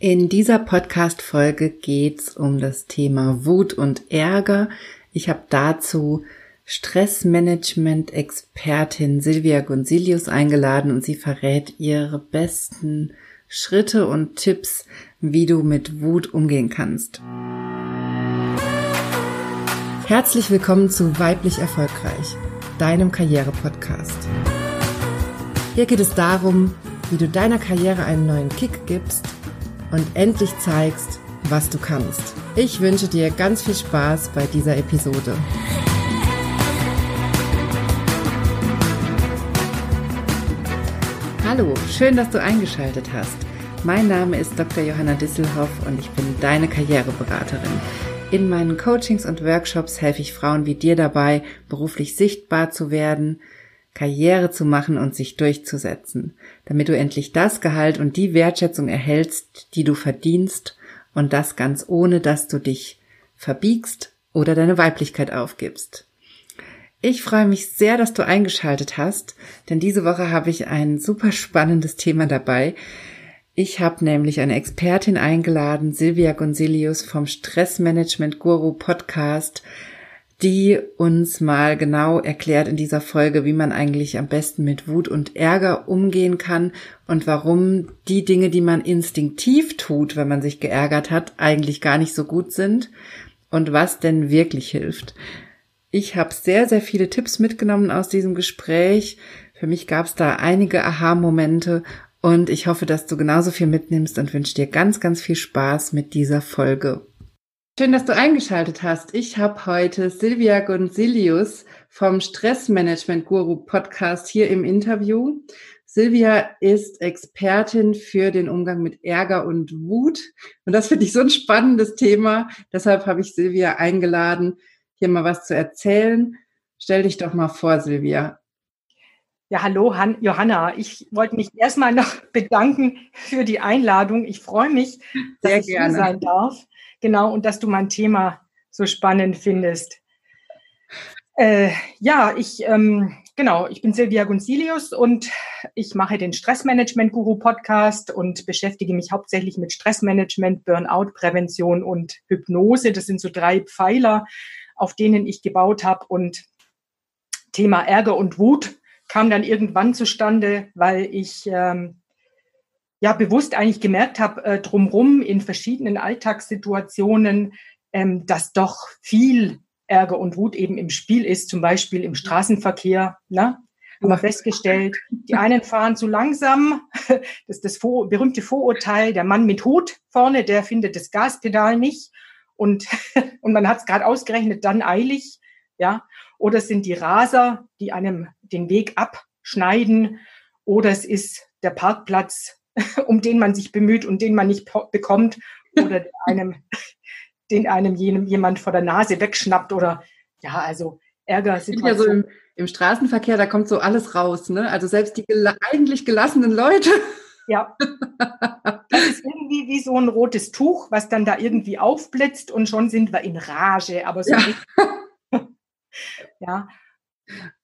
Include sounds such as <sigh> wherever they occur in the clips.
In dieser Podcast-Folge geht's um das Thema Wut und Ärger. Ich habe dazu Stressmanagement-Expertin Silvia Gonzilius eingeladen und sie verrät ihre besten Schritte und Tipps, wie du mit Wut umgehen kannst. Herzlich willkommen zu Weiblich Erfolgreich, deinem Karriere-Podcast. Hier geht es darum, wie du deiner Karriere einen neuen Kick gibst – und endlich zeigst, was du kannst. Ich wünsche dir ganz viel Spaß bei dieser Episode. Hallo, schön, dass du eingeschaltet hast. Mein Name ist Dr. Johanna Disselhoff und ich bin deine Karriereberaterin. In meinen Coachings und Workshops helfe ich Frauen wie dir dabei, beruflich sichtbar zu werden, Karriere zu machen und sich durchzusetzen, damit du endlich das Gehalt und die Wertschätzung erhältst, die du verdienst und das ganz ohne, dass du dich verbiegst oder deine Weiblichkeit aufgibst. Ich freue mich sehr, dass du eingeschaltet hast, denn diese Woche habe ich ein super spannendes Thema dabei. Ich habe nämlich eine Expertin eingeladen, Silvia Gonzilius vom Stressmanagement Guru Podcast, die uns mal genau erklärt in dieser Folge, wie man eigentlich am besten mit Wut und Ärger umgehen kann und warum die Dinge, die man instinktiv tut, wenn man sich geärgert hat, eigentlich gar nicht so gut sind und was denn wirklich hilft. Ich habe sehr, sehr viele Tipps mitgenommen aus diesem Gespräch. Für mich gab es da einige Aha-Momente und ich hoffe, dass du genauso viel mitnimmst und wünsche dir ganz, ganz viel Spaß mit dieser Folge. Schön, dass du eingeschaltet hast. Ich habe heute Silvia Gonzilius vom Stressmanagement Guru Podcast hier im Interview. Silvia ist Expertin für den Umgang mit Ärger und Wut. Und das finde ich so ein spannendes Thema. Deshalb habe ich Silvia eingeladen, hier mal was zu erzählen. Stell dich doch mal vor, Silvia. Ja, hallo Han Johanna. Ich wollte mich erstmal noch <laughs> bedanken für die Einladung. Ich freue mich, dass Sehr ich gerne. hier sein darf. Genau, und dass du mein Thema so spannend findest. Äh, ja, ich, ähm, genau, ich bin Silvia Gonzilius und ich mache den Stressmanagement-Guru-Podcast und beschäftige mich hauptsächlich mit Stressmanagement, Burnout-Prävention und Hypnose. Das sind so drei Pfeiler, auf denen ich gebaut habe. Und Thema Ärger und Wut kam dann irgendwann zustande, weil ich ähm, ja bewusst eigentlich gemerkt habe, äh, drumrum in verschiedenen Alltagssituationen, ähm, dass doch viel Ärger und Wut eben im Spiel ist, zum Beispiel im Straßenverkehr. Ne? Haben wir festgestellt, die einen fahren zu langsam. <laughs> Das ist das Vor berühmte Vorurteil, der Mann mit Hut vorne, der findet das Gaspedal nicht. Und, <laughs> und man hat es gerade ausgerechnet, dann eilig. Ja? Oder es sind die Raser, die einem den Weg abschneiden. Oder es ist der Parkplatz <laughs> um den man sich bemüht und den man nicht bekommt oder <laughs> einem, den einem jenem, jemand vor der Nase wegschnappt oder ja, also Ärgersituation. Ja so im, im, Straßenverkehr, da kommt so alles raus, ne? Also selbst die gel eigentlich gelassenen Leute. Ja. Das ist irgendwie wie so ein rotes Tuch, was dann da irgendwie aufblitzt und schon sind wir in Rage, aber so ja. <laughs> ja.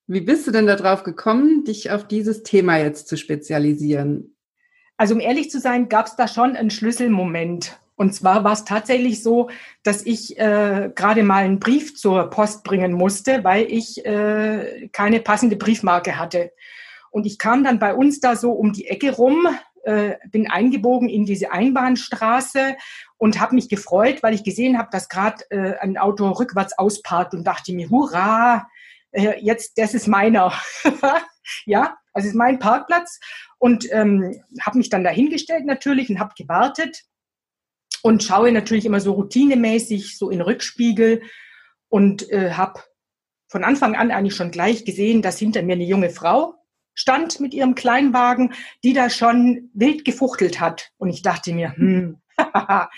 Wie bist du denn darauf gekommen, dich auf dieses Thema jetzt zu spezialisieren? Also um ehrlich zu sein, gab es da schon einen Schlüsselmoment. Und zwar war es tatsächlich so, dass ich äh, gerade mal einen Brief zur Post bringen musste, weil ich äh, keine passende Briefmarke hatte. Und ich kam dann bei uns da so um die Ecke rum, äh, bin eingebogen in diese Einbahnstraße und habe mich gefreut, weil ich gesehen habe, dass gerade äh, ein Auto rückwärts ausparkt und dachte mir, hurra, äh, jetzt, das ist meiner. <laughs> ja, also ist mein Parkplatz und ähm, habe mich dann dahingestellt natürlich und habe gewartet und schaue natürlich immer so routinemäßig so in Rückspiegel und äh, habe von Anfang an eigentlich schon gleich gesehen, dass hinter mir eine junge Frau stand mit ihrem Kleinwagen, die da schon wild gefuchtelt hat. Und ich dachte mir, hm, <laughs>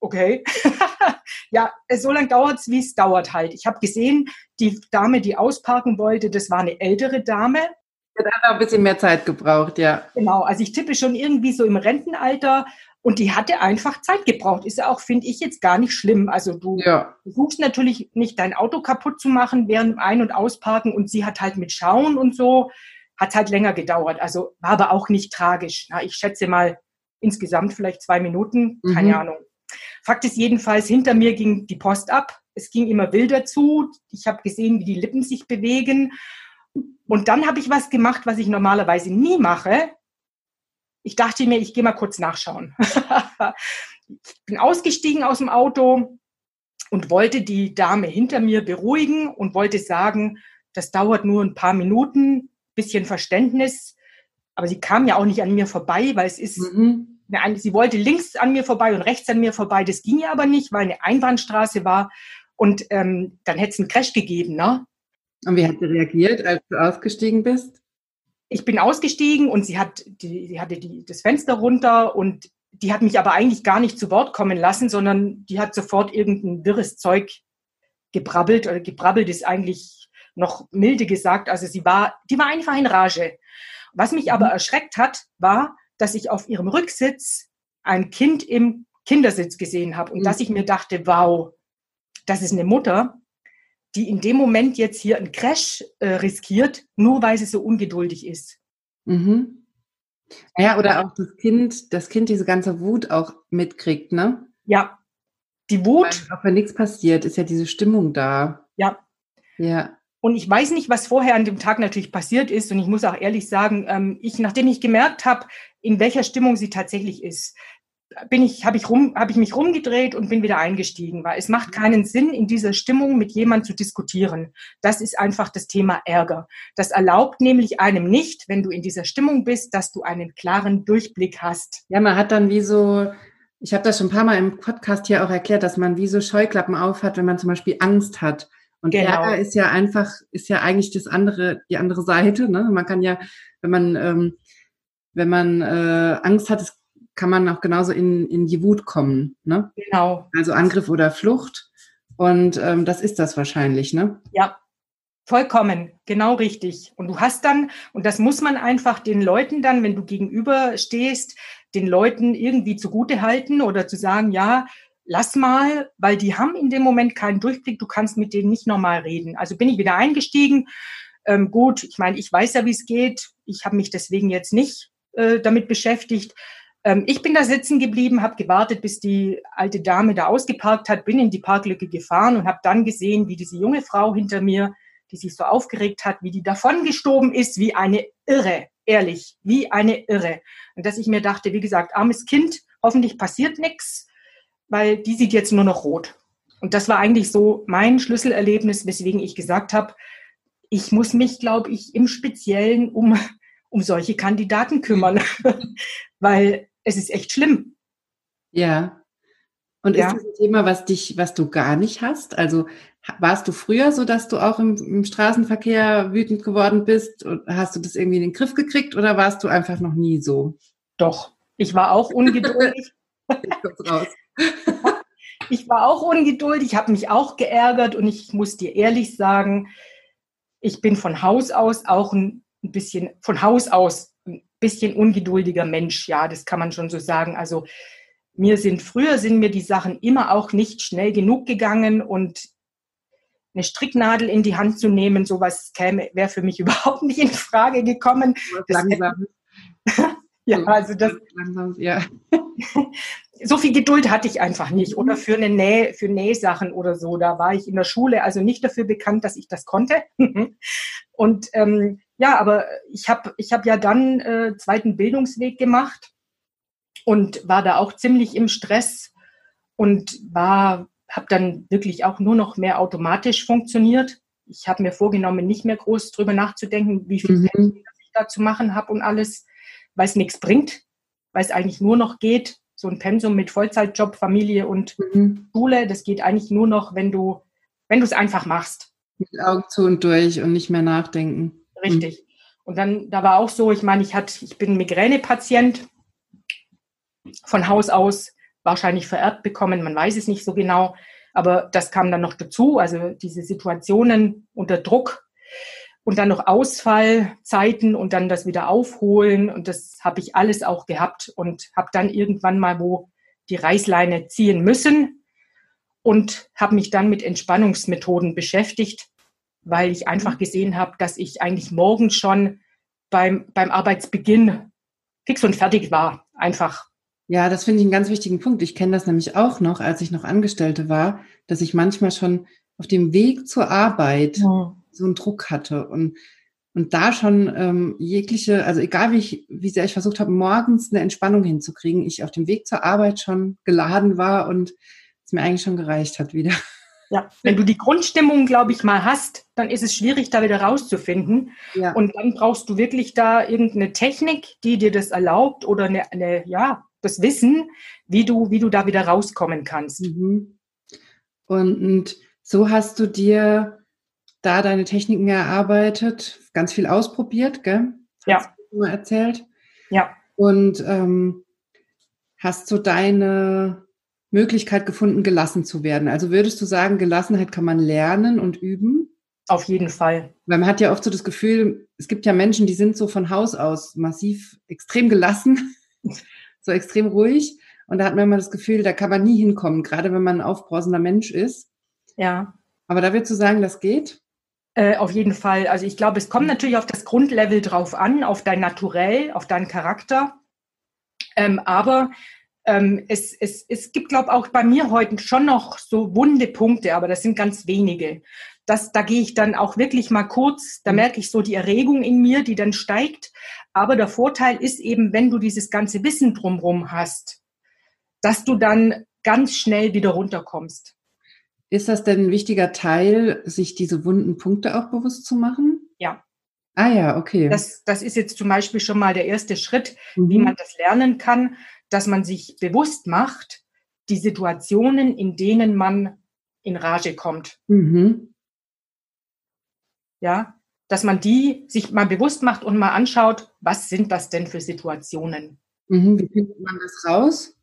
okay, <laughs> ja, so lange dauert es, wie es dauert halt. Ich habe gesehen, die Dame, die ausparken wollte, das war eine ältere Dame, hat auch ein bisschen mehr Zeit gebraucht, ja. Genau, also ich tippe schon irgendwie so im Rentenalter und die hatte einfach Zeit gebraucht. Ist ja auch, finde ich, jetzt gar nicht schlimm. Also du ja. versuchst natürlich nicht dein Auto kaputt zu machen während Ein- und Ausparken und sie hat halt mit Schauen und so, hat halt länger gedauert. Also war aber auch nicht tragisch. Na, ich schätze mal insgesamt vielleicht zwei Minuten, keine mhm. Ahnung. Fakt ist jedenfalls, hinter mir ging die Post ab. Es ging immer wilder zu. Ich habe gesehen, wie die Lippen sich bewegen. Und dann habe ich was gemacht, was ich normalerweise nie mache. Ich dachte mir, ich gehe mal kurz nachschauen. <laughs> ich bin ausgestiegen aus dem Auto und wollte die Dame hinter mir beruhigen und wollte sagen, das dauert nur ein paar Minuten, bisschen Verständnis. Aber sie kam ja auch nicht an mir vorbei, weil es ist mhm sie wollte links an mir vorbei und rechts an mir vorbei. Das ging ja aber nicht, weil eine Einbahnstraße war. Und ähm, dann hätte es einen Crash gegeben. Ne? Und wie hat sie reagiert, als du ausgestiegen bist? Ich bin ausgestiegen und sie, hat die, sie hatte die, das Fenster runter und die hat mich aber eigentlich gar nicht zu Wort kommen lassen, sondern die hat sofort irgendein wirres Zeug gebrabbelt. Oder gebrabbelt ist eigentlich noch milde gesagt. Also sie war, die war einfach in Rage. Was mich aber mhm. erschreckt hat, war, dass ich auf ihrem Rücksitz ein Kind im Kindersitz gesehen habe und mhm. dass ich mir dachte, wow, das ist eine Mutter, die in dem Moment jetzt hier einen Crash äh, riskiert, nur weil sie so ungeduldig ist. Mhm. Ja, oder auch das Kind, das Kind diese ganze Wut auch mitkriegt, ne? Ja. Die Wut. Weil, auch wenn nichts passiert, ist ja diese Stimmung da. Ja. Ja. Und ich weiß nicht, was vorher an dem Tag natürlich passiert ist. Und ich muss auch ehrlich sagen, ähm, ich, nachdem ich gemerkt habe, in welcher Stimmung sie tatsächlich ist, bin ich, habe ich rum, habe ich mich rumgedreht und bin wieder eingestiegen, weil es macht keinen Sinn, in dieser Stimmung mit jemandem zu diskutieren. Das ist einfach das Thema Ärger. Das erlaubt nämlich einem nicht, wenn du in dieser Stimmung bist, dass du einen klaren Durchblick hast. Ja, man hat dann wie so, ich habe das schon ein paar Mal im Podcast hier auch erklärt, dass man wie so Scheuklappen aufhat, wenn man zum Beispiel Angst hat. Und genau. Ärger ist ja einfach, ist ja eigentlich das andere, die andere Seite. Ne? Man kann ja, wenn man, ähm, wenn man äh, Angst hat, kann man auch genauso in, in die Wut kommen. Ne? Genau. Also Angriff oder Flucht. Und ähm, das ist das wahrscheinlich, ne? Ja, Vollkommen, genau richtig. Und du hast dann, und das muss man einfach den Leuten dann, wenn du gegenüber stehst, den Leuten irgendwie zugute halten oder zu sagen, ja, lass mal, weil die haben in dem Moment keinen Durchblick, du kannst mit denen nicht normal reden. Also bin ich wieder eingestiegen. Ähm, gut, ich meine, ich weiß ja, wie es geht. Ich habe mich deswegen jetzt nicht äh, damit beschäftigt. Ähm, ich bin da sitzen geblieben, habe gewartet, bis die alte Dame da ausgeparkt hat, bin in die Parklücke gefahren und habe dann gesehen, wie diese junge Frau hinter mir, die sich so aufgeregt hat, wie die davon gestoben ist, wie eine Irre, ehrlich, wie eine Irre. Und dass ich mir dachte, wie gesagt, armes Kind, hoffentlich passiert nichts weil die sieht jetzt nur noch rot. Und das war eigentlich so mein Schlüsselerlebnis, weswegen ich gesagt habe, ich muss mich, glaube ich, im Speziellen um, um solche Kandidaten kümmern, <laughs> weil es ist echt schlimm. Ja. Und ja. ist das ein Thema, was dich, was du gar nicht hast? Also warst du früher so, dass du auch im, im Straßenverkehr wütend geworden bist? Und hast du das irgendwie in den Griff gekriegt oder warst du einfach noch nie so? Doch, ich war auch ungeduldig. <laughs> raus. <laughs> ich war auch ungeduldig, habe mich auch geärgert und ich muss dir ehrlich sagen, ich bin von Haus aus auch ein bisschen, von Haus aus bisschen ungeduldiger Mensch. Ja, das kann man schon so sagen. Also mir sind früher sind mir die Sachen immer auch nicht schnell genug gegangen und eine Stricknadel in die Hand zu nehmen, sowas käme, wäre für mich <laughs> überhaupt nicht in Frage gekommen. Langsam. ja, also das. Langsam, ja. <laughs> so viel Geduld hatte ich einfach nicht. Oder mhm. für eine Näh, für Nähsachen oder so. Da war ich in der Schule also nicht dafür bekannt, dass ich das konnte. <laughs> und ähm, ja, aber ich habe ich hab ja dann äh, zweiten Bildungsweg gemacht und war da auch ziemlich im Stress und war habe dann wirklich auch nur noch mehr automatisch funktioniert. Ich habe mir vorgenommen, nicht mehr groß drüber nachzudenken, wie viel mhm. ich da zu machen habe und alles, weil es nichts bringt, weil es eigentlich nur noch geht, so ein Pensum mit Vollzeitjob, Familie und mhm. Schule, das geht eigentlich nur noch, wenn du, wenn du es einfach machst. Mit Augen zu und durch und nicht mehr nachdenken. Richtig. Mhm. Und dann, da war auch so, ich meine, ich hatte, ich bin Migränepatient von Haus aus, wahrscheinlich vererbt bekommen, man weiß es nicht so genau, aber das kam dann noch dazu, also diese Situationen unter Druck, und dann noch Ausfallzeiten und dann das wieder aufholen. Und das habe ich alles auch gehabt und habe dann irgendwann mal wo die Reißleine ziehen müssen und habe mich dann mit Entspannungsmethoden beschäftigt, weil ich einfach mhm. gesehen habe, dass ich eigentlich morgen schon beim, beim Arbeitsbeginn fix und fertig war. Einfach Ja, das finde ich einen ganz wichtigen Punkt. Ich kenne das nämlich auch noch, als ich noch Angestellte war, dass ich manchmal schon auf dem Weg zur Arbeit ja. so einen Druck hatte und und da schon ähm, jegliche, also egal wie ich, wie sehr ich versucht habe, morgens eine Entspannung hinzukriegen, ich auf dem Weg zur Arbeit schon geladen war und es mir eigentlich schon gereicht hat wieder. Ja, wenn du die Grundstimmung, glaube ich, mal hast, dann ist es schwierig, da wieder rauszufinden. Ja. Und dann brauchst du wirklich da irgendeine Technik, die dir das erlaubt oder eine, eine ja, das Wissen, wie du, wie du da wieder rauskommen kannst. Mhm. Und, und so hast du dir da deine Techniken erarbeitet, ganz viel ausprobiert, gell? Ja. Hast du mal erzählt. Ja. Und ähm, hast du deine Möglichkeit gefunden, gelassen zu werden? Also würdest du sagen, Gelassenheit kann man lernen und üben? Auf jeden Fall. Weil man hat ja oft so das Gefühl, es gibt ja Menschen, die sind so von Haus aus massiv extrem gelassen, <laughs> so extrem ruhig. Und da hat man immer das Gefühl, da kann man nie hinkommen, gerade wenn man ein aufbrausender Mensch ist. Ja. Aber da würdest du sagen, das geht? Äh, auf jeden Fall. Also ich glaube, es kommt natürlich auf das Grundlevel drauf an, auf dein Naturell, auf deinen Charakter. Ähm, aber ähm, es, es, es gibt, glaube ich, auch bei mir heute schon noch so wunde Punkte, aber das sind ganz wenige. Das, da gehe ich dann auch wirklich mal kurz, da mhm. merke ich so die Erregung in mir, die dann steigt. Aber der Vorteil ist eben, wenn du dieses ganze Wissen drumherum hast, dass du dann ganz schnell wieder runterkommst. Ist das denn ein wichtiger Teil, sich diese wunden Punkte auch bewusst zu machen? Ja. Ah ja, okay. Das, das ist jetzt zum Beispiel schon mal der erste Schritt, mhm. wie man das lernen kann, dass man sich bewusst macht, die Situationen, in denen man in Rage kommt. Mhm. Ja, dass man die sich mal bewusst macht und mal anschaut, was sind das denn für Situationen? Mhm. Wie findet man das raus?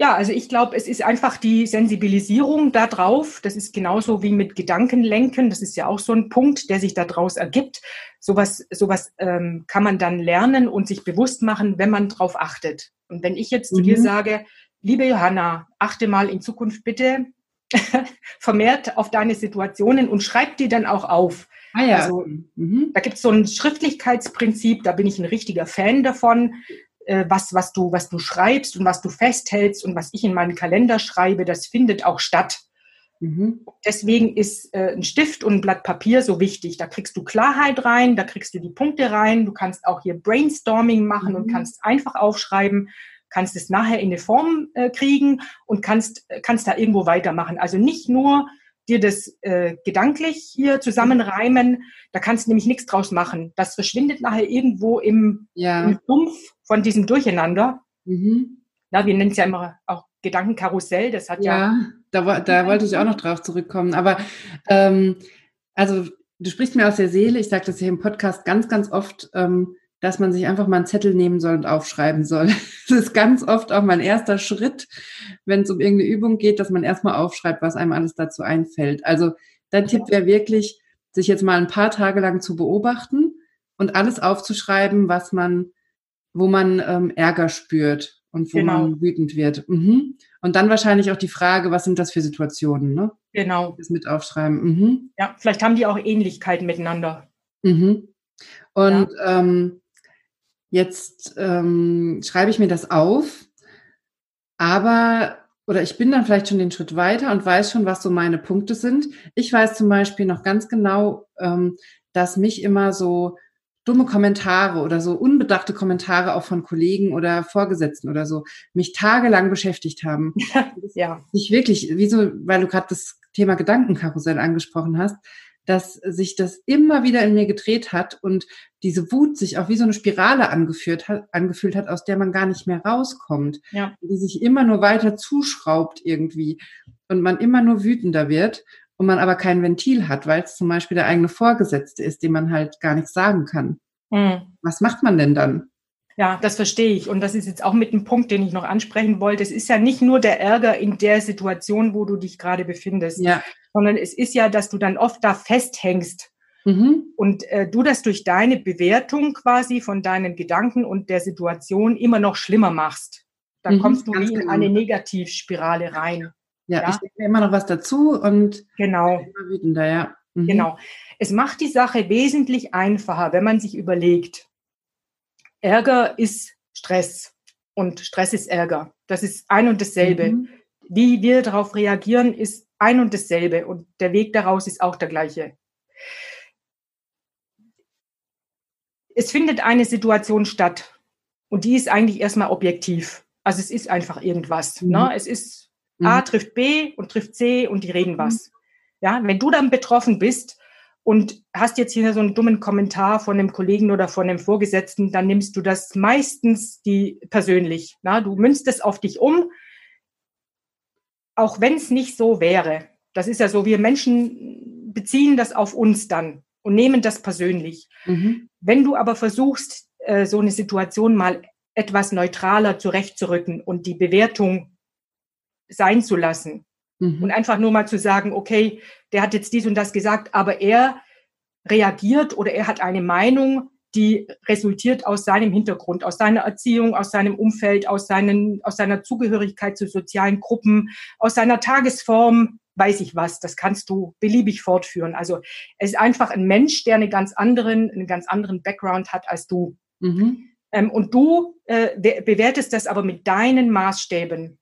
Ja, also ich glaube, es ist einfach die Sensibilisierung darauf. Das ist genauso wie mit Gedankenlenken. Das ist ja auch so ein Punkt, der sich daraus ergibt. Sowas, sowas ähm, kann man dann lernen und sich bewusst machen, wenn man darauf achtet. Und wenn ich jetzt mhm. zu dir mhm. sage, liebe Johanna, achte mal in Zukunft bitte <laughs> vermehrt auf deine Situationen und schreib die dann auch auf. Ah ja. Also, mhm. Da gibt es so ein Schriftlichkeitsprinzip, da bin ich ein richtiger Fan davon was, was, du, was du schreibst und was du festhältst und was ich in meinen Kalender schreibe, das findet auch statt. Mhm. Deswegen ist äh, ein Stift und ein Blatt Papier so wichtig. Da kriegst du Klarheit rein, da kriegst du die Punkte rein. Du kannst auch hier Brainstorming machen mhm. und kannst einfach aufschreiben, kannst es nachher in eine Form äh, kriegen und kannst, äh, kannst da irgendwo weitermachen. Also nicht nur dir das äh, gedanklich hier zusammenreimen, da kannst du nämlich nichts draus machen. Das verschwindet nachher irgendwo im, ja. im Sumpf von diesem Durcheinander. Mhm. Na, wir nennen es ja immer auch Gedankenkarussell, das hat ja. Ja, da, da wollte ich auch noch drauf zurückkommen. Aber ähm, also du sprichst mir aus der Seele, ich sage das hier im Podcast ganz, ganz oft, ähm, dass man sich einfach mal einen Zettel nehmen soll und aufschreiben soll. <laughs> Das ist ganz oft auch mein erster Schritt, wenn es um irgendeine Übung geht, dass man erstmal aufschreibt, was einem alles dazu einfällt. Also dein Tipp wäre wirklich, sich jetzt mal ein paar Tage lang zu beobachten und alles aufzuschreiben, was man, wo man ähm, Ärger spürt und wo genau. man wütend wird. Mhm. Und dann wahrscheinlich auch die Frage, was sind das für Situationen, ne? Genau. Das mit aufschreiben. Mhm. Ja, vielleicht haben die auch Ähnlichkeiten miteinander. Mhm. Und ja. ähm, Jetzt ähm, schreibe ich mir das auf, aber oder ich bin dann vielleicht schon den Schritt weiter und weiß schon, was so meine Punkte sind. Ich weiß zum Beispiel noch ganz genau, ähm, dass mich immer so dumme Kommentare oder so unbedachte Kommentare auch von Kollegen oder Vorgesetzten oder so mich tagelang beschäftigt haben. <laughs> ja. Ich wirklich, wieso, weil du gerade das Thema Gedankenkarussell angesprochen hast, dass sich das immer wieder in mir gedreht hat und diese Wut sich auch wie so eine Spirale angeführt hat, angefühlt hat, aus der man gar nicht mehr rauskommt. Ja. Die sich immer nur weiter zuschraubt irgendwie und man immer nur wütender wird und man aber kein Ventil hat, weil es zum Beispiel der eigene Vorgesetzte ist, dem man halt gar nichts sagen kann. Mhm. Was macht man denn dann? Ja, das verstehe ich. Und das ist jetzt auch mit einem Punkt, den ich noch ansprechen wollte. Es ist ja nicht nur der Ärger in der Situation, wo du dich gerade befindest, ja. sondern es ist ja, dass du dann oft da festhängst mhm. und äh, du das durch deine Bewertung quasi von deinen Gedanken und der Situation immer noch schlimmer machst. Dann mhm, kommst du wie in genau. eine Negativspirale rein. Ja, ja? ich denke immer noch was dazu und genau. immer wütender, ja. Mhm. Genau. Es macht die Sache wesentlich einfacher, wenn man sich überlegt, Ärger ist Stress. und Stress ist Ärger. Das ist ein und dasselbe. Mhm. Wie wir darauf reagieren, ist ein und dasselbe und der Weg daraus ist auch der gleiche. Es findet eine Situation statt und die ist eigentlich erstmal objektiv. Also es ist einfach irgendwas. Mhm. Ne? Es ist A mhm. trifft B und trifft C und die reden was. Mhm. Ja, wenn du dann betroffen bist und hast jetzt hier so einen dummen Kommentar von einem Kollegen oder von einem Vorgesetzten, dann nimmst du das meistens die persönlich. Na? Du münzt es auf dich um, auch wenn es nicht so wäre. Das ist ja so, wir Menschen beziehen das auf uns dann und nehmen das persönlich. Mhm. Wenn du aber versuchst, äh, so eine Situation mal etwas neutraler zurechtzurücken und die Bewertung sein zu lassen mhm. und einfach nur mal zu sagen, okay, der hat jetzt dies und das gesagt, aber er reagiert oder er hat eine Meinung, die resultiert aus seinem Hintergrund, aus seiner Erziehung, aus seinem Umfeld, aus, seinen, aus seiner Zugehörigkeit zu sozialen Gruppen, aus seiner Tagesform, weiß ich was, das kannst du beliebig fortführen. Also es ist einfach ein Mensch, der einen ganz anderen, einen ganz anderen Background hat als du. Mhm. Ähm, und du äh, bewertest das aber mit deinen Maßstäben.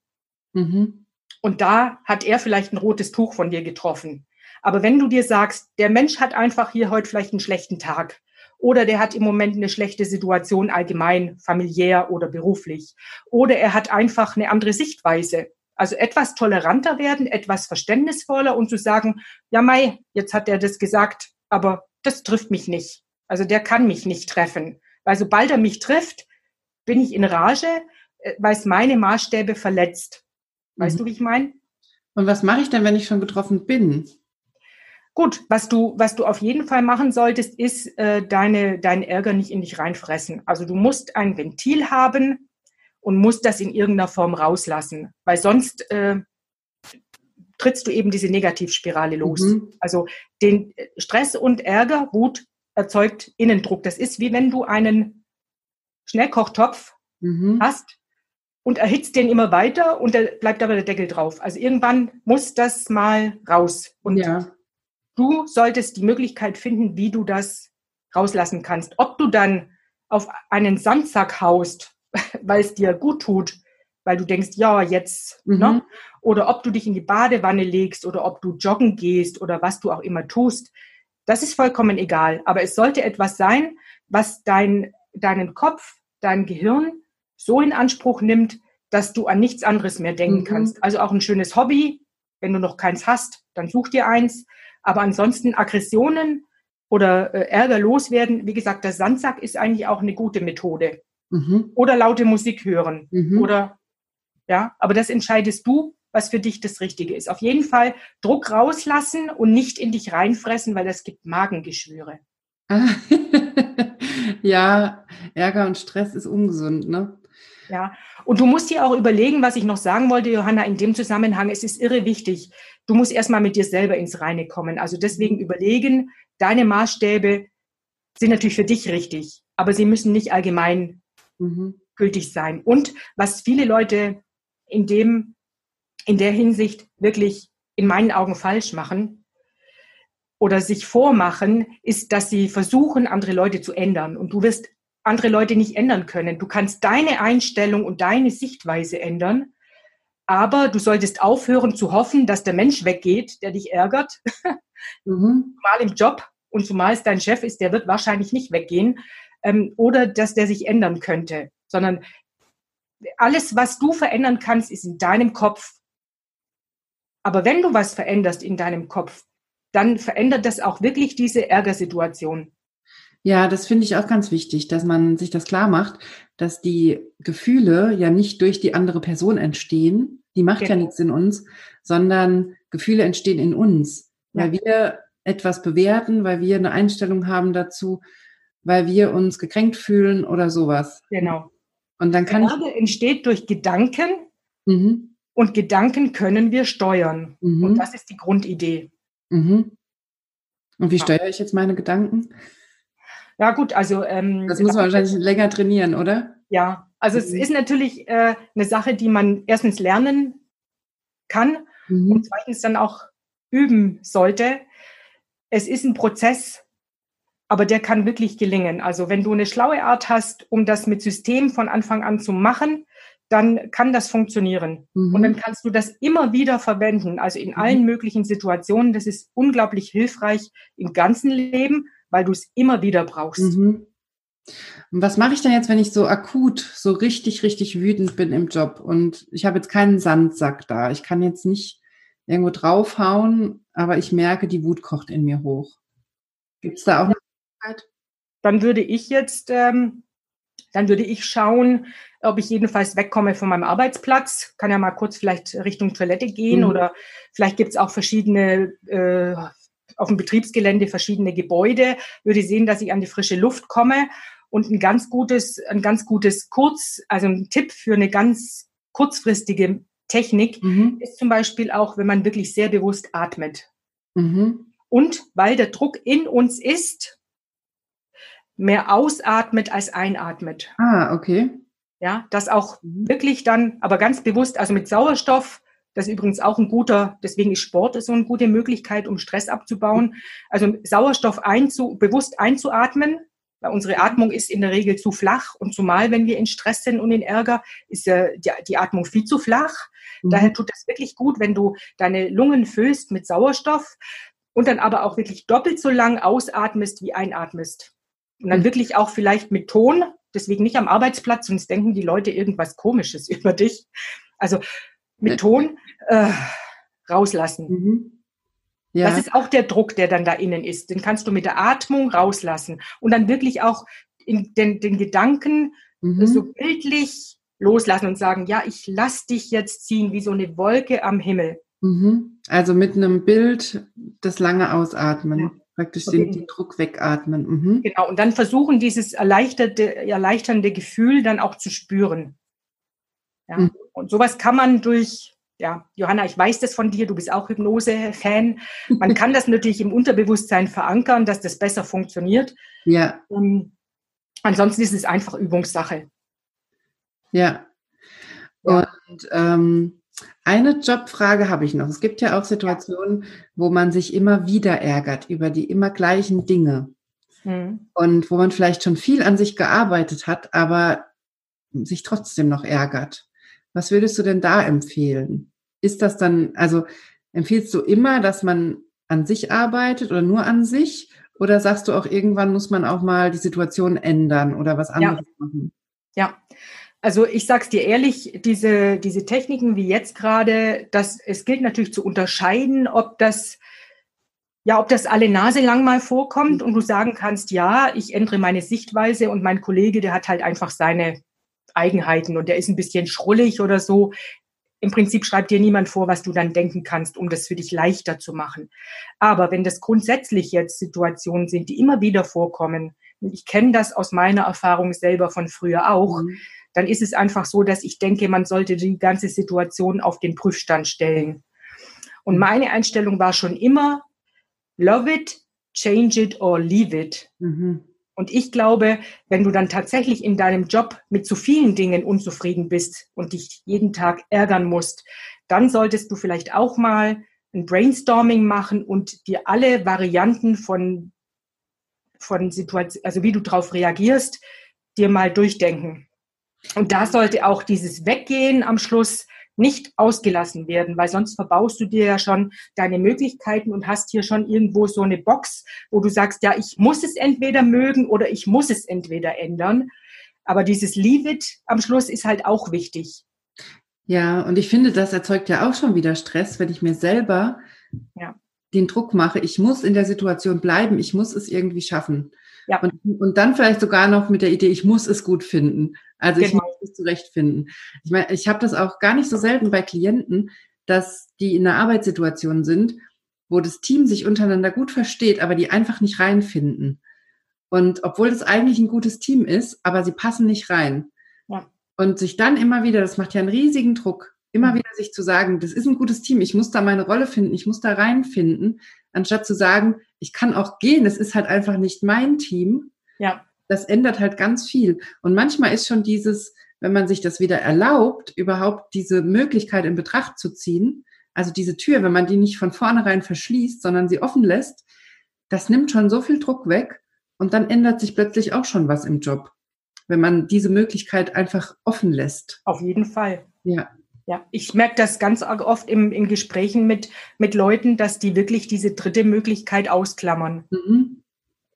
Mhm. Und da hat er vielleicht ein rotes Tuch von dir getroffen. Aber wenn du dir sagst, der Mensch hat einfach hier heute vielleicht einen schlechten Tag oder der hat im Moment eine schlechte Situation allgemein, familiär oder beruflich oder er hat einfach eine andere Sichtweise, also etwas toleranter werden, etwas verständnisvoller und zu sagen, ja Mai, jetzt hat er das gesagt, aber das trifft mich nicht. Also der kann mich nicht treffen. Weil sobald er mich trifft, bin ich in Rage, äh, weil es meine Maßstäbe verletzt. Weißt mhm. du, wie ich meine? Und was mache ich denn, wenn ich schon getroffen bin? Gut, was du, was du auf jeden Fall machen solltest, ist äh, deine, deinen Ärger nicht in dich reinfressen. Also du musst ein Ventil haben, und musst das in irgendeiner Form rauslassen, weil sonst äh, trittst du eben diese Negativspirale los. Mhm. Also den Stress und Ärger, Wut erzeugt Innendruck. Das ist wie wenn du einen Schnellkochtopf mhm. hast und erhitzt den immer weiter und da bleibt aber der Deckel drauf. Also irgendwann muss das mal raus. Und ja. du solltest die Möglichkeit finden, wie du das rauslassen kannst. Ob du dann auf einen Sandsack haust <laughs> weil es dir gut tut, weil du denkst, ja, jetzt, mhm. ne? oder ob du dich in die Badewanne legst oder ob du joggen gehst oder was du auch immer tust, das ist vollkommen egal. Aber es sollte etwas sein, was dein, deinen Kopf, dein Gehirn so in Anspruch nimmt, dass du an nichts anderes mehr denken mhm. kannst. Also auch ein schönes Hobby, wenn du noch keins hast, dann such dir eins. Aber ansonsten Aggressionen oder äh, Ärger loswerden, wie gesagt, der Sandsack ist eigentlich auch eine gute Methode. Mhm. Oder laute Musik hören. Mhm. Oder ja, aber das entscheidest du, was für dich das Richtige ist. Auf jeden Fall Druck rauslassen und nicht in dich reinfressen, weil das gibt Magengeschwüre. <laughs> ja, Ärger und Stress ist ungesund, ne? Ja, und du musst dir auch überlegen, was ich noch sagen wollte, Johanna, in dem Zusammenhang, es ist irre wichtig. Du musst erstmal mit dir selber ins Reine kommen. Also deswegen überlegen, deine Maßstäbe sind natürlich für dich richtig, aber sie müssen nicht allgemein mhm. gültig sein. Und was viele Leute in dem, in der Hinsicht wirklich in meinen Augen falsch machen oder sich vormachen, ist, dass sie versuchen, andere Leute zu ändern. Und du wirst andere Leute nicht ändern können. Du kannst deine Einstellung und deine Sichtweise ändern, aber du solltest aufhören zu hoffen, dass der Mensch weggeht, der dich ärgert, <laughs> mhm. mal im Job und zumal es dein Chef ist, der wird wahrscheinlich nicht weggehen, ähm, oder dass der sich ändern könnte, sondern alles, was du verändern kannst, ist in deinem Kopf. Aber wenn du was veränderst in deinem Kopf, dann verändert das auch wirklich diese Ärgersituation. Ja, das finde ich auch ganz wichtig, dass man sich das klar macht, dass die Gefühle ja nicht durch die andere Person entstehen. Die macht genau. ja nichts in uns, sondern Gefühle entstehen in uns, weil ja. wir etwas bewerten, weil wir eine Einstellung haben dazu, weil wir uns gekränkt fühlen oder sowas. Genau. Und dann kann Erde entsteht durch Gedanken mhm. und Gedanken können wir steuern. Mhm. Und das ist die Grundidee. Mhm. Und wie ja. steuere ich jetzt meine Gedanken? Ja gut, also ähm, das muss man wahrscheinlich länger trainieren, oder? Ja, also es mhm. ist natürlich äh, eine Sache, die man erstens lernen kann mhm. und zweitens dann auch üben sollte. Es ist ein Prozess, aber der kann wirklich gelingen. Also wenn du eine schlaue Art hast, um das mit System von Anfang an zu machen, dann kann das funktionieren. Mhm. Und dann kannst du das immer wieder verwenden, also in mhm. allen möglichen Situationen. Das ist unglaublich hilfreich im ganzen Leben, weil du es immer wieder brauchst. Mhm. Und was mache ich denn jetzt, wenn ich so akut, so richtig, richtig wütend bin im Job und ich habe jetzt keinen Sandsack da? Ich kann jetzt nicht irgendwo draufhauen, aber ich merke, die Wut kocht in mir hoch. Gibt es da auch eine Möglichkeit? Dann würde ich jetzt, ähm, dann würde ich schauen, ob ich jedenfalls wegkomme von meinem Arbeitsplatz. Kann ja mal kurz vielleicht Richtung Toilette gehen mhm. oder vielleicht gibt es auch verschiedene äh, auf dem Betriebsgelände verschiedene Gebäude, würde sehen, dass ich an die frische Luft komme und ein ganz gutes, ein ganz gutes Kurz, also ein Tipp für eine ganz kurzfristige Technik mhm. ist zum Beispiel auch, wenn man wirklich sehr bewusst atmet. Mhm. Und weil der Druck in uns ist, mehr ausatmet als einatmet. Ah, okay. Ja, das auch wirklich dann, aber ganz bewusst, also mit Sauerstoff, das ist übrigens auch ein guter, deswegen ist Sport so eine gute Möglichkeit, um Stress abzubauen. Also Sauerstoff einzu, bewusst einzuatmen, weil unsere Atmung ist in der Regel zu flach und zumal, wenn wir in Stress sind und in Ärger, ist äh, die, die Atmung viel zu flach. Mhm. Daher tut es wirklich gut, wenn du deine Lungen füllst mit Sauerstoff und dann aber auch wirklich doppelt so lang ausatmest wie einatmest. Und dann wirklich auch vielleicht mit Ton, deswegen nicht am Arbeitsplatz, sonst denken die Leute irgendwas Komisches <laughs> über dich. Also mit Ton äh, rauslassen. Mhm. Ja. Das ist auch der Druck, der dann da innen ist. Den kannst du mit der Atmung rauslassen und dann wirklich auch in den, den Gedanken mhm. so bildlich loslassen und sagen, ja, ich lass dich jetzt ziehen wie so eine Wolke am Himmel. Mhm. Also mit einem Bild das lange Ausatmen. Ja. Praktisch den, den, Druck wegatmen. Mhm. Genau, und dann versuchen, dieses erleichterte, erleichternde Gefühl dann auch zu spüren. Ja. Mhm. Und sowas kann man durch, ja, Johanna, ich weiß das von dir, du bist auch Hypnose-Fan. Man <laughs> kann das natürlich im Unterbewusstsein verankern, dass das besser funktioniert. Ja. Ähm, ansonsten ist es einfach Übungssache. Ja. ja. Und ähm, eine Jobfrage habe ich noch. Es gibt ja auch Situationen, wo man sich immer wieder ärgert über die immer gleichen Dinge. Mhm. Und wo man vielleicht schon viel an sich gearbeitet hat, aber sich trotzdem noch ärgert. Was würdest du denn da empfehlen? Ist das dann, also empfiehlst du immer, dass man an sich arbeitet oder nur an sich? Oder sagst du auch, irgendwann muss man auch mal die Situation ändern oder was anderes ja. machen? Ja, also ich sag's dir ehrlich, diese, diese Techniken wie jetzt gerade, es gilt natürlich zu unterscheiden, ob das, ja, ob das alle Nase lang mal vorkommt und du sagen kannst, ja, ich ändere meine Sichtweise und mein Kollege, der hat halt einfach seine Eigenheiten und der ist ein bisschen schrullig oder so. Im Prinzip schreibt dir niemand vor, was du dann denken kannst, um das für dich leichter zu machen. Aber wenn das grundsätzlich jetzt Situationen sind, die immer wieder vorkommen, ich kenne das aus meiner Erfahrung selber von früher auch, mhm. Dann ist es einfach so, dass ich denke, man sollte die ganze Situation auf den Prüfstand stellen. Und meine Einstellung war schon immer, love it, change it or leave it. Mhm. Und ich glaube, wenn du dann tatsächlich in deinem Job mit zu vielen Dingen unzufrieden bist und dich jeden Tag ärgern musst, dann solltest du vielleicht auch mal ein Brainstorming machen und dir alle Varianten von, von Situationen, also wie du darauf reagierst, dir mal durchdenken. Und da sollte auch dieses Weggehen am Schluss nicht ausgelassen werden, weil sonst verbaust du dir ja schon deine Möglichkeiten und hast hier schon irgendwo so eine Box, wo du sagst, ja, ich muss es entweder mögen oder ich muss es entweder ändern. Aber dieses Leave it am Schluss ist halt auch wichtig. Ja, und ich finde, das erzeugt ja auch schon wieder Stress, wenn ich mir selber ja. den Druck mache, ich muss in der Situation bleiben, ich muss es irgendwie schaffen. Ja. Und, und dann vielleicht sogar noch mit der Idee, ich muss es gut finden. Also genau. ich muss es zurechtfinden. Ich meine, ich habe das auch gar nicht so selten bei Klienten, dass die in einer Arbeitssituation sind, wo das Team sich untereinander gut versteht, aber die einfach nicht reinfinden. Und obwohl das eigentlich ein gutes Team ist, aber sie passen nicht rein. Ja. Und sich dann immer wieder, das macht ja einen riesigen Druck, immer wieder sich zu sagen, das ist ein gutes Team, ich muss da meine Rolle finden, ich muss da reinfinden, anstatt zu sagen, ich kann auch gehen, es ist halt einfach nicht mein Team. Ja. Das ändert halt ganz viel. Und manchmal ist schon dieses, wenn man sich das wieder erlaubt, überhaupt diese Möglichkeit in Betracht zu ziehen, also diese Tür, wenn man die nicht von vornherein verschließt, sondern sie offen lässt, das nimmt schon so viel Druck weg und dann ändert sich plötzlich auch schon was im Job. wenn man diese Möglichkeit einfach offen lässt. Auf jeden Fall. Ja. Ja, ich merke das ganz oft im, in Gesprächen mit, mit Leuten, dass die wirklich diese dritte Möglichkeit ausklammern. Mhm.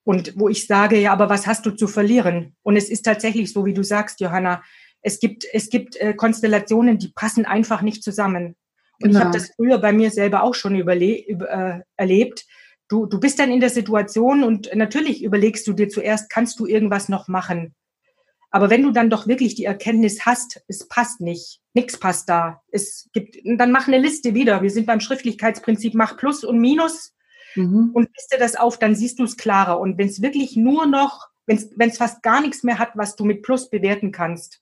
Und wo ich sage, ja, aber was hast du zu verlieren? Und es ist tatsächlich so, wie du sagst, Johanna, es gibt, es gibt äh, Konstellationen, die passen einfach nicht zusammen. Und genau. ich habe das früher bei mir selber auch schon überle äh, erlebt. Du, du bist dann in der Situation und natürlich überlegst du dir zuerst, kannst du irgendwas noch machen? Aber wenn du dann doch wirklich die Erkenntnis hast, es passt nicht, nichts passt da, es gibt, dann mach eine Liste wieder. Wir sind beim Schriftlichkeitsprinzip, mach Plus und Minus mhm. und liste das auf, dann siehst du es klarer. Und wenn es wirklich nur noch, wenn es fast gar nichts mehr hat, was du mit Plus bewerten kannst,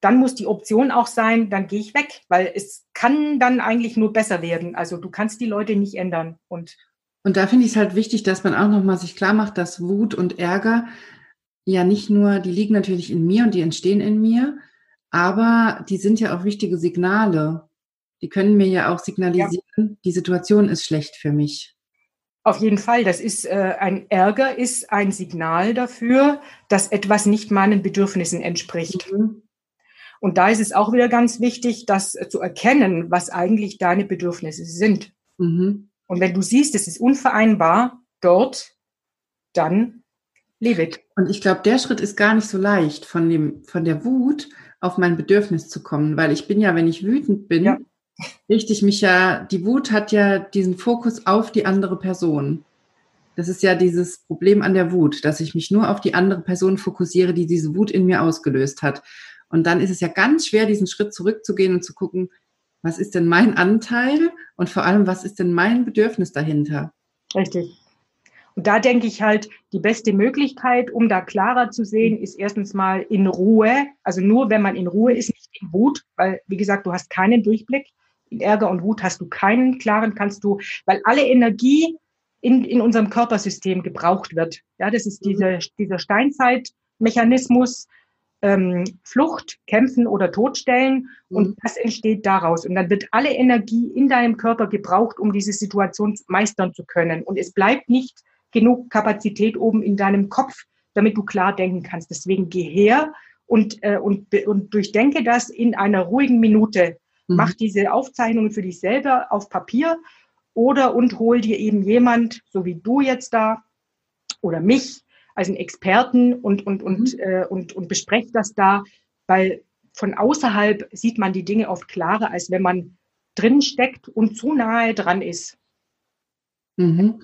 dann muss die Option auch sein, dann gehe ich weg, weil es kann dann eigentlich nur besser werden. Also du kannst die Leute nicht ändern. Und, und da finde ich es halt wichtig, dass man auch nochmal sich klar macht, dass Wut und Ärger ja nicht nur, die liegen natürlich in mir und die entstehen in mir, aber die sind ja auch wichtige Signale. Die können mir ja auch signalisieren, ja. die Situation ist schlecht für mich. Auf jeden Fall, das ist äh, ein Ärger, ist ein Signal dafür, dass etwas nicht meinen Bedürfnissen entspricht. Mhm. Und da ist es auch wieder ganz wichtig, das äh, zu erkennen, was eigentlich deine Bedürfnisse sind. Mhm. Und wenn du siehst, es ist unvereinbar dort, dann Leave it. Und ich glaube, der Schritt ist gar nicht so leicht, von, dem, von der Wut auf mein Bedürfnis zu kommen, weil ich bin ja, wenn ich wütend bin, ja. richte ich mich ja, die Wut hat ja diesen Fokus auf die andere Person. Das ist ja dieses Problem an der Wut, dass ich mich nur auf die andere Person fokussiere, die diese Wut in mir ausgelöst hat. Und dann ist es ja ganz schwer, diesen Schritt zurückzugehen und zu gucken, was ist denn mein Anteil und vor allem, was ist denn mein Bedürfnis dahinter? Richtig. Und da denke ich halt, die beste Möglichkeit, um da klarer zu sehen, ist erstens mal in Ruhe. Also nur wenn man in Ruhe ist, nicht in Wut, weil, wie gesagt, du hast keinen Durchblick. In Ärger und Wut hast du keinen klaren, kannst du, weil alle Energie in, in unserem Körpersystem gebraucht wird. Ja, das ist diese, dieser Steinzeitmechanismus, ähm, Flucht, Kämpfen oder Todstellen. Und mhm. das entsteht daraus. Und dann wird alle Energie in deinem Körper gebraucht, um diese Situation meistern zu können. Und es bleibt nicht genug Kapazität oben in deinem Kopf, damit du klar denken kannst. Deswegen geh her und, äh, und, und durchdenke das in einer ruhigen Minute. Mhm. Mach diese Aufzeichnungen für dich selber auf Papier oder und hol dir eben jemand, so wie du jetzt da oder mich, als einen Experten und, und, und, mhm. äh, und, und besprecht das da, weil von außerhalb sieht man die Dinge oft klarer, als wenn man drin steckt und zu nahe dran ist. Mhm.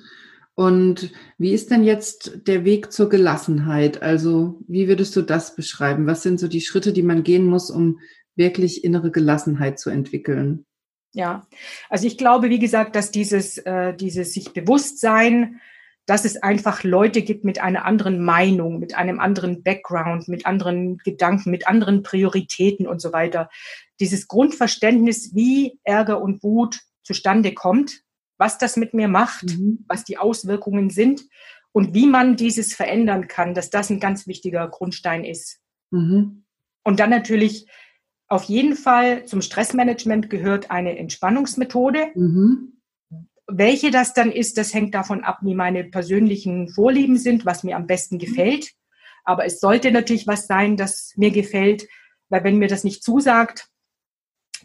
Und wie ist denn jetzt der Weg zur Gelassenheit? Also wie würdest du das beschreiben? Was sind so die Schritte, die man gehen muss, um wirklich innere Gelassenheit zu entwickeln? Ja, also ich glaube, wie gesagt, dass dieses, äh, dieses sich Bewusstsein, dass es einfach Leute gibt mit einer anderen Meinung, mit einem anderen Background, mit anderen Gedanken, mit anderen Prioritäten und so weiter. Dieses Grundverständnis, wie Ärger und Wut zustande kommt, was das mit mir macht, mhm. was die Auswirkungen sind und wie man dieses verändern kann, dass das ein ganz wichtiger Grundstein ist. Mhm. Und dann natürlich auf jeden Fall zum Stressmanagement gehört eine Entspannungsmethode. Mhm. Welche das dann ist, das hängt davon ab, wie meine persönlichen Vorlieben sind, was mir am besten gefällt. Aber es sollte natürlich was sein, das mir gefällt, weil wenn mir das nicht zusagt,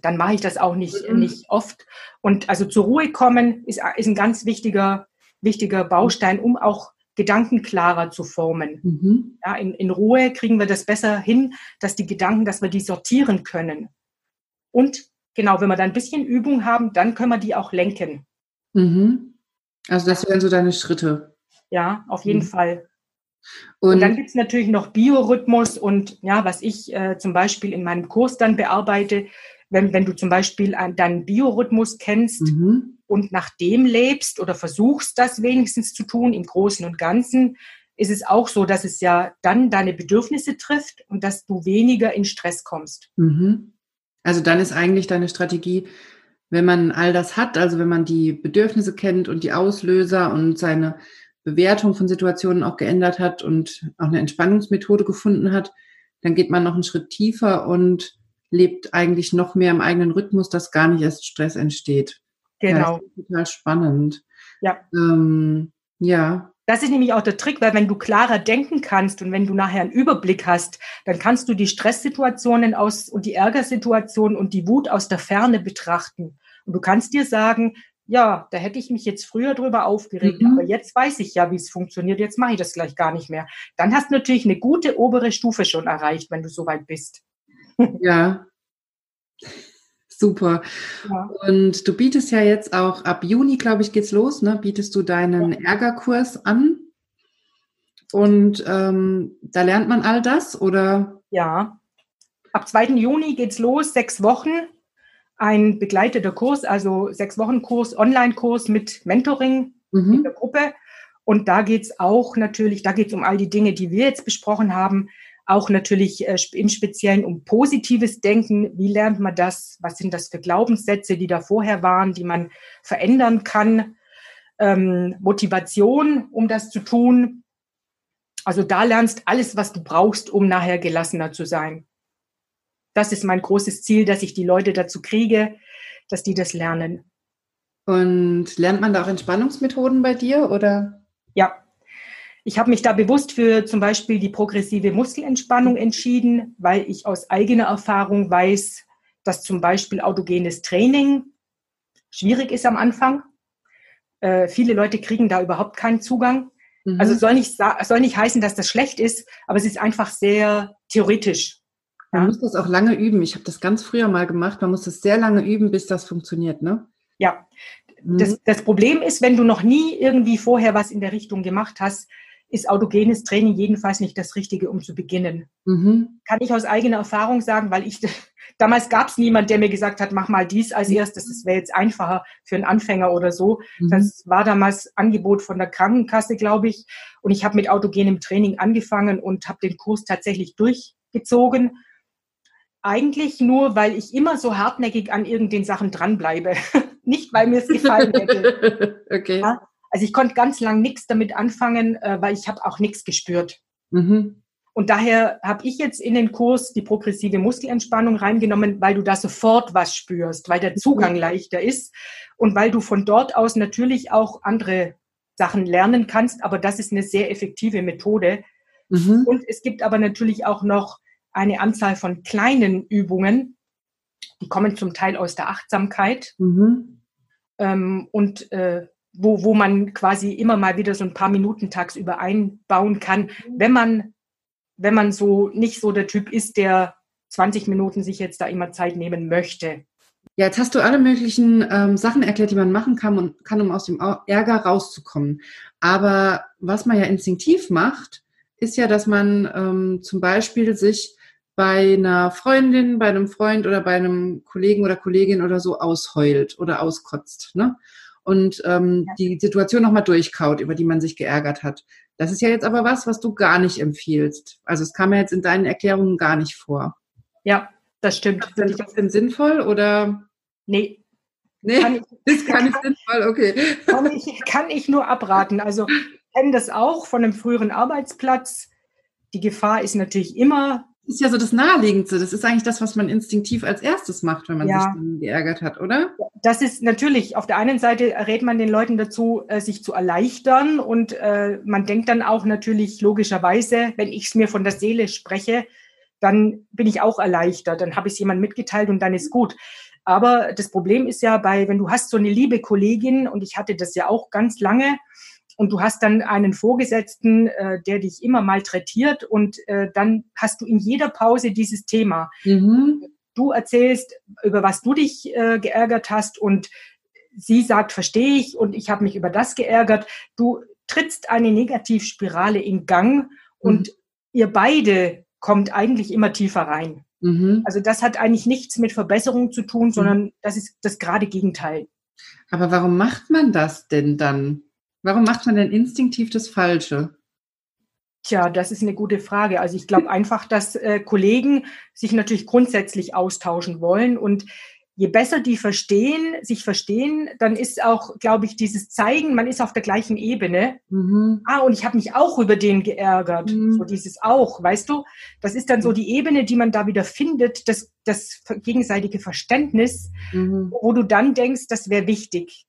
dann mache ich das auch nicht, mhm. nicht oft. Und also zur Ruhe kommen ist, ist ein ganz wichtiger, wichtiger Baustein, um auch Gedanken klarer zu formen. Mhm. Ja, in, in Ruhe kriegen wir das besser hin, dass die Gedanken, dass wir die sortieren können. Und genau, wenn wir dann ein bisschen Übung haben, dann können wir die auch lenken. Mhm. Also das wären so deine Schritte. Ja, auf jeden mhm. Fall. Und, und dann gibt es natürlich noch Biorhythmus und ja, was ich äh, zum Beispiel in meinem Kurs dann bearbeite, wenn, wenn du zum Beispiel deinen Biorhythmus kennst mhm. und nach dem lebst oder versuchst, das wenigstens zu tun, im Großen und Ganzen, ist es auch so, dass es ja dann deine Bedürfnisse trifft und dass du weniger in Stress kommst. Mhm. Also dann ist eigentlich deine Strategie, wenn man all das hat, also wenn man die Bedürfnisse kennt und die Auslöser und seine Bewertung von Situationen auch geändert hat und auch eine Entspannungsmethode gefunden hat, dann geht man noch einen Schritt tiefer und lebt eigentlich noch mehr im eigenen Rhythmus, dass gar nicht erst Stress entsteht. Genau. Ja, total spannend. Ja. Ähm, ja. Das ist nämlich auch der Trick, weil wenn du klarer denken kannst und wenn du nachher einen Überblick hast, dann kannst du die Stresssituationen aus und die Ärgersituationen und die Wut aus der Ferne betrachten. Und du kannst dir sagen, ja, da hätte ich mich jetzt früher drüber aufgeregt, mhm. aber jetzt weiß ich ja, wie es funktioniert, jetzt mache ich das gleich gar nicht mehr. Dann hast du natürlich eine gute obere Stufe schon erreicht, wenn du soweit bist. Ja. Super. Ja. Und du bietest ja jetzt auch ab Juni, glaube ich, geht's los, ne? Bietest du deinen ja. Ärgerkurs an? Und ähm, da lernt man all das, oder? Ja. Ab 2. Juni geht's los, sechs Wochen. Ein begleiteter Kurs, also sechs Wochen Kurs, Online-Kurs mit Mentoring mhm. in der Gruppe. Und da geht's auch natürlich, da geht's um all die Dinge, die wir jetzt besprochen haben auch natürlich äh, im Speziellen um positives Denken. Wie lernt man das? Was sind das für Glaubenssätze, die da vorher waren, die man verändern kann? Ähm, Motivation, um das zu tun. Also da lernst alles, was du brauchst, um nachher gelassener zu sein. Das ist mein großes Ziel, dass ich die Leute dazu kriege, dass die das lernen. Und lernt man da auch Entspannungsmethoden bei dir oder? Ja, ich habe mich da bewusst für zum Beispiel die progressive Muskelentspannung entschieden, weil ich aus eigener Erfahrung weiß, dass zum Beispiel autogenes Training schwierig ist am Anfang. Äh, viele Leute kriegen da überhaupt keinen Zugang. Mhm. Also soll nicht, soll nicht heißen, dass das schlecht ist, aber es ist einfach sehr theoretisch. Man ja? muss das auch lange üben. Ich habe das ganz früher mal gemacht. Man muss das sehr lange üben, bis das funktioniert, ne? Ja. Mhm. Das, das Problem ist, wenn du noch nie irgendwie vorher was in der Richtung gemacht hast, ist autogenes Training jedenfalls nicht das Richtige, um zu beginnen. Mhm. Kann ich aus eigener Erfahrung sagen, weil ich <laughs> damals gab es niemand, der mir gesagt hat, mach mal dies als erstes. Das wäre jetzt einfacher für einen Anfänger oder so. Mhm. Das war damals Angebot von der Krankenkasse, glaube ich. Und ich habe mit autogenem Training angefangen und habe den Kurs tatsächlich durchgezogen. Eigentlich nur, weil ich immer so hartnäckig an irgendeinen Sachen dranbleibe. <laughs> Nicht, weil mir es gefallen hätte. <laughs> okay. Ja? Also ich konnte ganz lang nichts damit anfangen, äh, weil ich habe auch nichts gespürt. Mhm. Und daher habe ich jetzt in den Kurs die progressive Muskelentspannung reingenommen, weil du da sofort was spürst, weil der Zugang mhm. leichter ist und weil du von dort aus natürlich auch andere Sachen lernen kannst. Aber das ist eine sehr effektive Methode. Mhm. Und es gibt aber natürlich auch noch eine Anzahl von kleinen Übungen, die kommen zum Teil aus der Achtsamkeit. Mhm. Ähm, und äh, wo, wo man quasi immer mal wieder so ein paar Minuten tagsüber einbauen kann, wenn man, wenn man so nicht so der Typ ist, der 20 Minuten sich jetzt da immer Zeit nehmen möchte. Ja, jetzt hast du alle möglichen ähm, Sachen erklärt, die man machen kann, und, kann, um aus dem Ärger rauszukommen. Aber was man ja instinktiv macht, ist ja, dass man ähm, zum Beispiel sich bei einer Freundin, bei einem Freund oder bei einem Kollegen oder Kollegin oder so ausheult oder auskotzt. Ne? Und ähm, ja. die Situation nochmal durchkaut, über die man sich geärgert hat. Das ist ja jetzt aber was, was du gar nicht empfiehlst. Also es kam ja jetzt in deinen Erklärungen gar nicht vor. Ja, das stimmt. Ist das trotzdem sinnvoll oder? Nee. Nee, kann ich, ist gar nicht sinnvoll, okay. Kann ich, kann ich nur abraten. Also ich kenne das auch von einem früheren Arbeitsplatz. Die Gefahr ist natürlich immer, ist ja so das Naheliegendste. Das ist eigentlich das, was man instinktiv als erstes macht, wenn man ja. sich geärgert hat, oder? Das ist natürlich, auf der einen Seite rät man den Leuten dazu, äh, sich zu erleichtern und äh, man denkt dann auch natürlich logischerweise, wenn ich es mir von der Seele spreche, dann bin ich auch erleichtert, dann habe ich es jemandem mitgeteilt und dann ist gut. Aber das Problem ist ja bei, wenn du hast so eine liebe Kollegin und ich hatte das ja auch ganz lange, und du hast dann einen Vorgesetzten, äh, der dich immer malträtiert und äh, dann hast du in jeder Pause dieses Thema. Mhm. Du erzählst, über was du dich äh, geärgert hast und sie sagt, verstehe ich und ich habe mich über das geärgert. Du trittst eine Negativspirale in Gang mhm. und ihr beide kommt eigentlich immer tiefer rein. Mhm. Also das hat eigentlich nichts mit Verbesserung zu tun, sondern mhm. das ist das gerade Gegenteil. Aber warum macht man das denn dann? Warum macht man denn instinktiv das Falsche? Tja, das ist eine gute Frage. Also ich glaube <laughs> einfach, dass äh, Kollegen sich natürlich grundsätzlich austauschen wollen und je besser die verstehen, sich verstehen, dann ist auch, glaube ich, dieses Zeigen, man ist auf der gleichen Ebene. Mhm. Ah, und ich habe mich auch über den geärgert. Mhm. So dieses auch, weißt du? Das ist dann so die Ebene, die man da wieder findet, das, das gegenseitige Verständnis, mhm. wo du dann denkst, das wäre wichtig.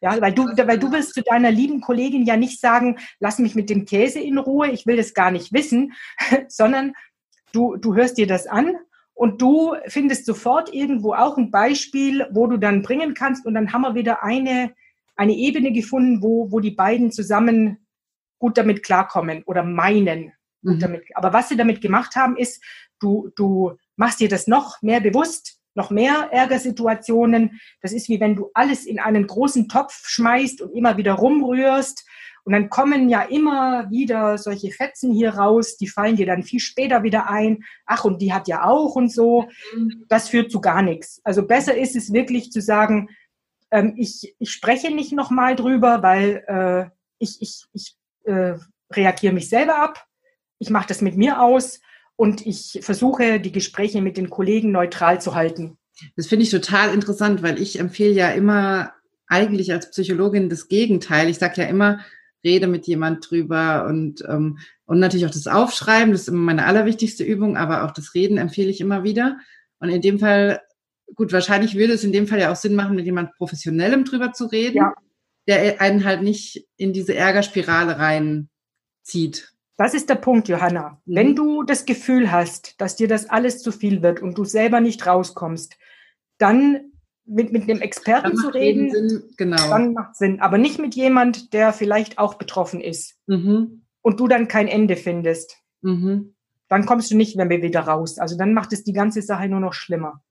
Ja, weil du, weil du wirst zu deiner lieben Kollegin ja nicht sagen, lass mich mit dem Käse in Ruhe, ich will das gar nicht wissen, <laughs> sondern du, du hörst dir das an und du findest sofort irgendwo auch ein Beispiel, wo du dann bringen kannst und dann haben wir wieder eine, eine Ebene gefunden, wo, wo die beiden zusammen gut damit klarkommen oder meinen. Mhm. Damit. Aber was sie damit gemacht haben, ist, du, du machst dir das noch mehr bewusst, noch mehr Ärgersituationen. Das ist wie wenn du alles in einen großen Topf schmeißt und immer wieder rumrührst. Und dann kommen ja immer wieder solche Fetzen hier raus, die fallen dir dann viel später wieder ein. Ach, und die hat ja auch und so. Das führt zu gar nichts. Also besser ist es wirklich zu sagen, ähm, ich, ich spreche nicht nochmal drüber, weil äh, ich, ich, ich äh, reagiere mich selber ab. Ich mache das mit mir aus und ich versuche, die Gespräche mit den Kollegen neutral zu halten. Das finde ich total interessant, weil ich empfehle ja immer eigentlich als Psychologin das Gegenteil. Ich sage ja immer, rede mit jemand drüber und, ähm, und natürlich auch das Aufschreiben, das ist immer meine allerwichtigste Übung, aber auch das Reden empfehle ich immer wieder. Und in dem Fall, gut, wahrscheinlich würde es in dem Fall ja auch Sinn machen, mit jemand Professionellem drüber zu reden, ja. der einen halt nicht in diese Ärgerspirale reinzieht. Das ist der Punkt, Johanna. Mhm. Wenn du das Gefühl hast, dass dir das alles zu viel wird und du selber nicht rauskommst, dann mit, mit einem Experten zu reden, Sinn, genau. dann macht Sinn. Aber nicht mit jemand, der vielleicht auch betroffen ist mhm. und du dann kein Ende findest. Mhm. Dann kommst du nicht mehr wieder raus. Also dann macht es die ganze Sache nur noch schlimmer.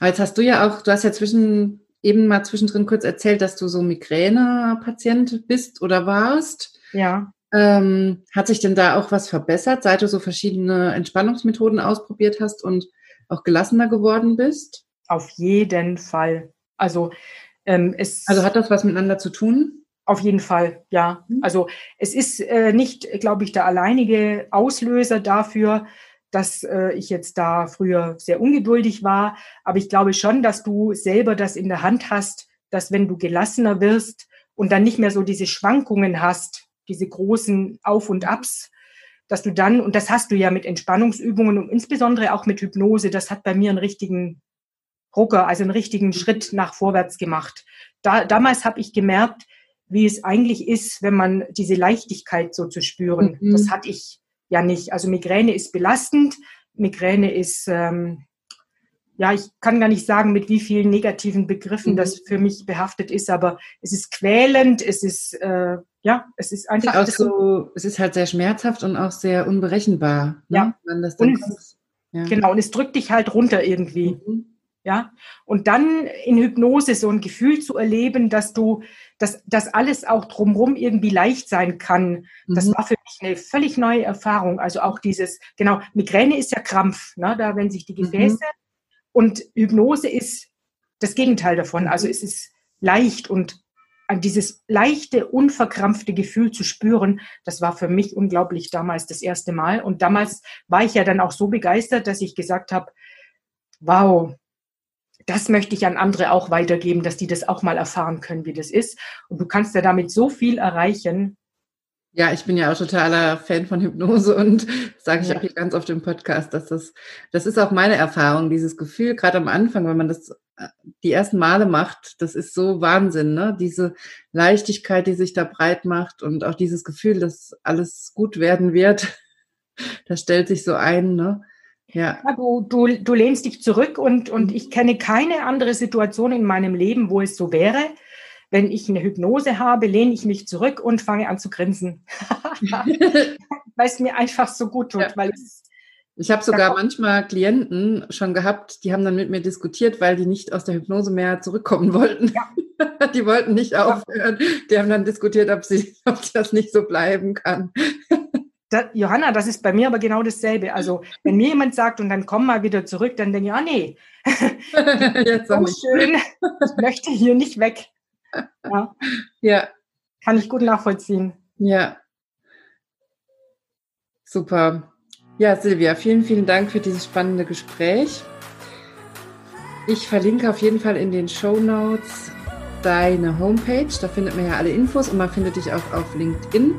Aber jetzt hast du ja auch, du hast ja zwischen, eben mal zwischendrin kurz erzählt, dass du so Migräne-Patient bist oder warst. Ja. Ähm, hat sich denn da auch was verbessert, seit du so verschiedene Entspannungsmethoden ausprobiert hast und auch gelassener geworden bist? Auf jeden Fall. Also ähm, es. Also hat das was miteinander zu tun? Auf jeden Fall, ja. Mhm. Also es ist äh, nicht, glaube ich, der alleinige Auslöser dafür, dass äh, ich jetzt da früher sehr ungeduldig war. Aber ich glaube schon, dass du selber das in der Hand hast, dass wenn du gelassener wirst und dann nicht mehr so diese Schwankungen hast, diese großen Auf und Abs, dass du dann, und das hast du ja mit Entspannungsübungen und insbesondere auch mit Hypnose, das hat bei mir einen richtigen Rucker, also einen richtigen Schritt nach vorwärts gemacht. Da, damals habe ich gemerkt, wie es eigentlich ist, wenn man diese Leichtigkeit so zu spüren. Mhm. Das hatte ich ja nicht. Also Migräne ist belastend, Migräne ist ähm, ja, ich kann gar nicht sagen, mit wie vielen negativen Begriffen mhm. das für mich behaftet ist, aber es ist quälend, es ist, äh, ja, es ist einfach. Auch so, es ist halt sehr schmerzhaft und auch sehr unberechenbar, ne? ja. wenn das dann kommt. Ja. Genau, und es drückt dich halt runter irgendwie. Mhm. Ja, und dann in Hypnose so ein Gefühl zu erleben, dass du, dass das alles auch drumherum irgendwie leicht sein kann, mhm. das war für mich eine völlig neue Erfahrung. Also auch dieses, genau, Migräne ist ja Krampf, ne, da wenn sich die mhm. Gefäße mhm und Hypnose ist das Gegenteil davon. Also mhm. es ist leicht und dieses leichte, unverkrampfte Gefühl zu spüren, das war für mich unglaublich damals das erste Mal. Und damals war ich ja dann auch so begeistert, dass ich gesagt habe, wow, das möchte ich an andere auch weitergeben, dass die das auch mal erfahren können, wie das ist. Und du kannst ja damit so viel erreichen. Ja, ich bin ja auch totaler Fan von Hypnose und <laughs> sage ich ja. auch hier ganz oft im Podcast, dass das, das ist auch meine Erfahrung, dieses Gefühl, gerade am Anfang, wenn man das die ersten Male macht, das ist so Wahnsinn, ne? Diese Leichtigkeit, die sich da breit macht und auch dieses Gefühl, dass alles gut werden wird, <laughs> das stellt sich so ein, ne? Ja. ja du, du, du lehnst dich zurück und, und mhm. ich kenne keine andere Situation in meinem Leben, wo es so wäre wenn ich eine Hypnose habe, lehne ich mich zurück und fange an zu grinsen. <laughs> <laughs> weil es mir einfach so gut tut, ja. weil es ich habe sogar manchmal Klienten schon gehabt, die haben dann mit mir diskutiert, weil die nicht aus der Hypnose mehr zurückkommen wollten. Ja. <laughs> die wollten nicht aufhören. Die haben dann diskutiert, ob, sie, <laughs> ob das nicht so bleiben kann. <laughs> Da, Johanna, das ist bei mir aber genau dasselbe. Also, wenn mir jemand sagt, und dann komm mal wieder zurück, dann denke ich, ah nee, Jetzt so schön, ich möchte hier nicht weg. Ja. ja. Kann ich gut nachvollziehen. Ja. Super. Ja, Silvia, vielen, vielen Dank für dieses spannende Gespräch. Ich verlinke auf jeden Fall in den Show Notes deine Homepage. Da findet man ja alle Infos und man findet dich auch auf LinkedIn.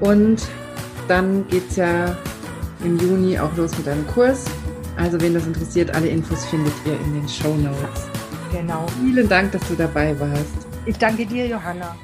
Und dann geht es ja im Juni auch los mit deinem Kurs. Also, wen das interessiert, alle Infos findet ihr in den Show Notes. Genau. Vielen Dank, dass du dabei warst. Ich danke dir, Johanna.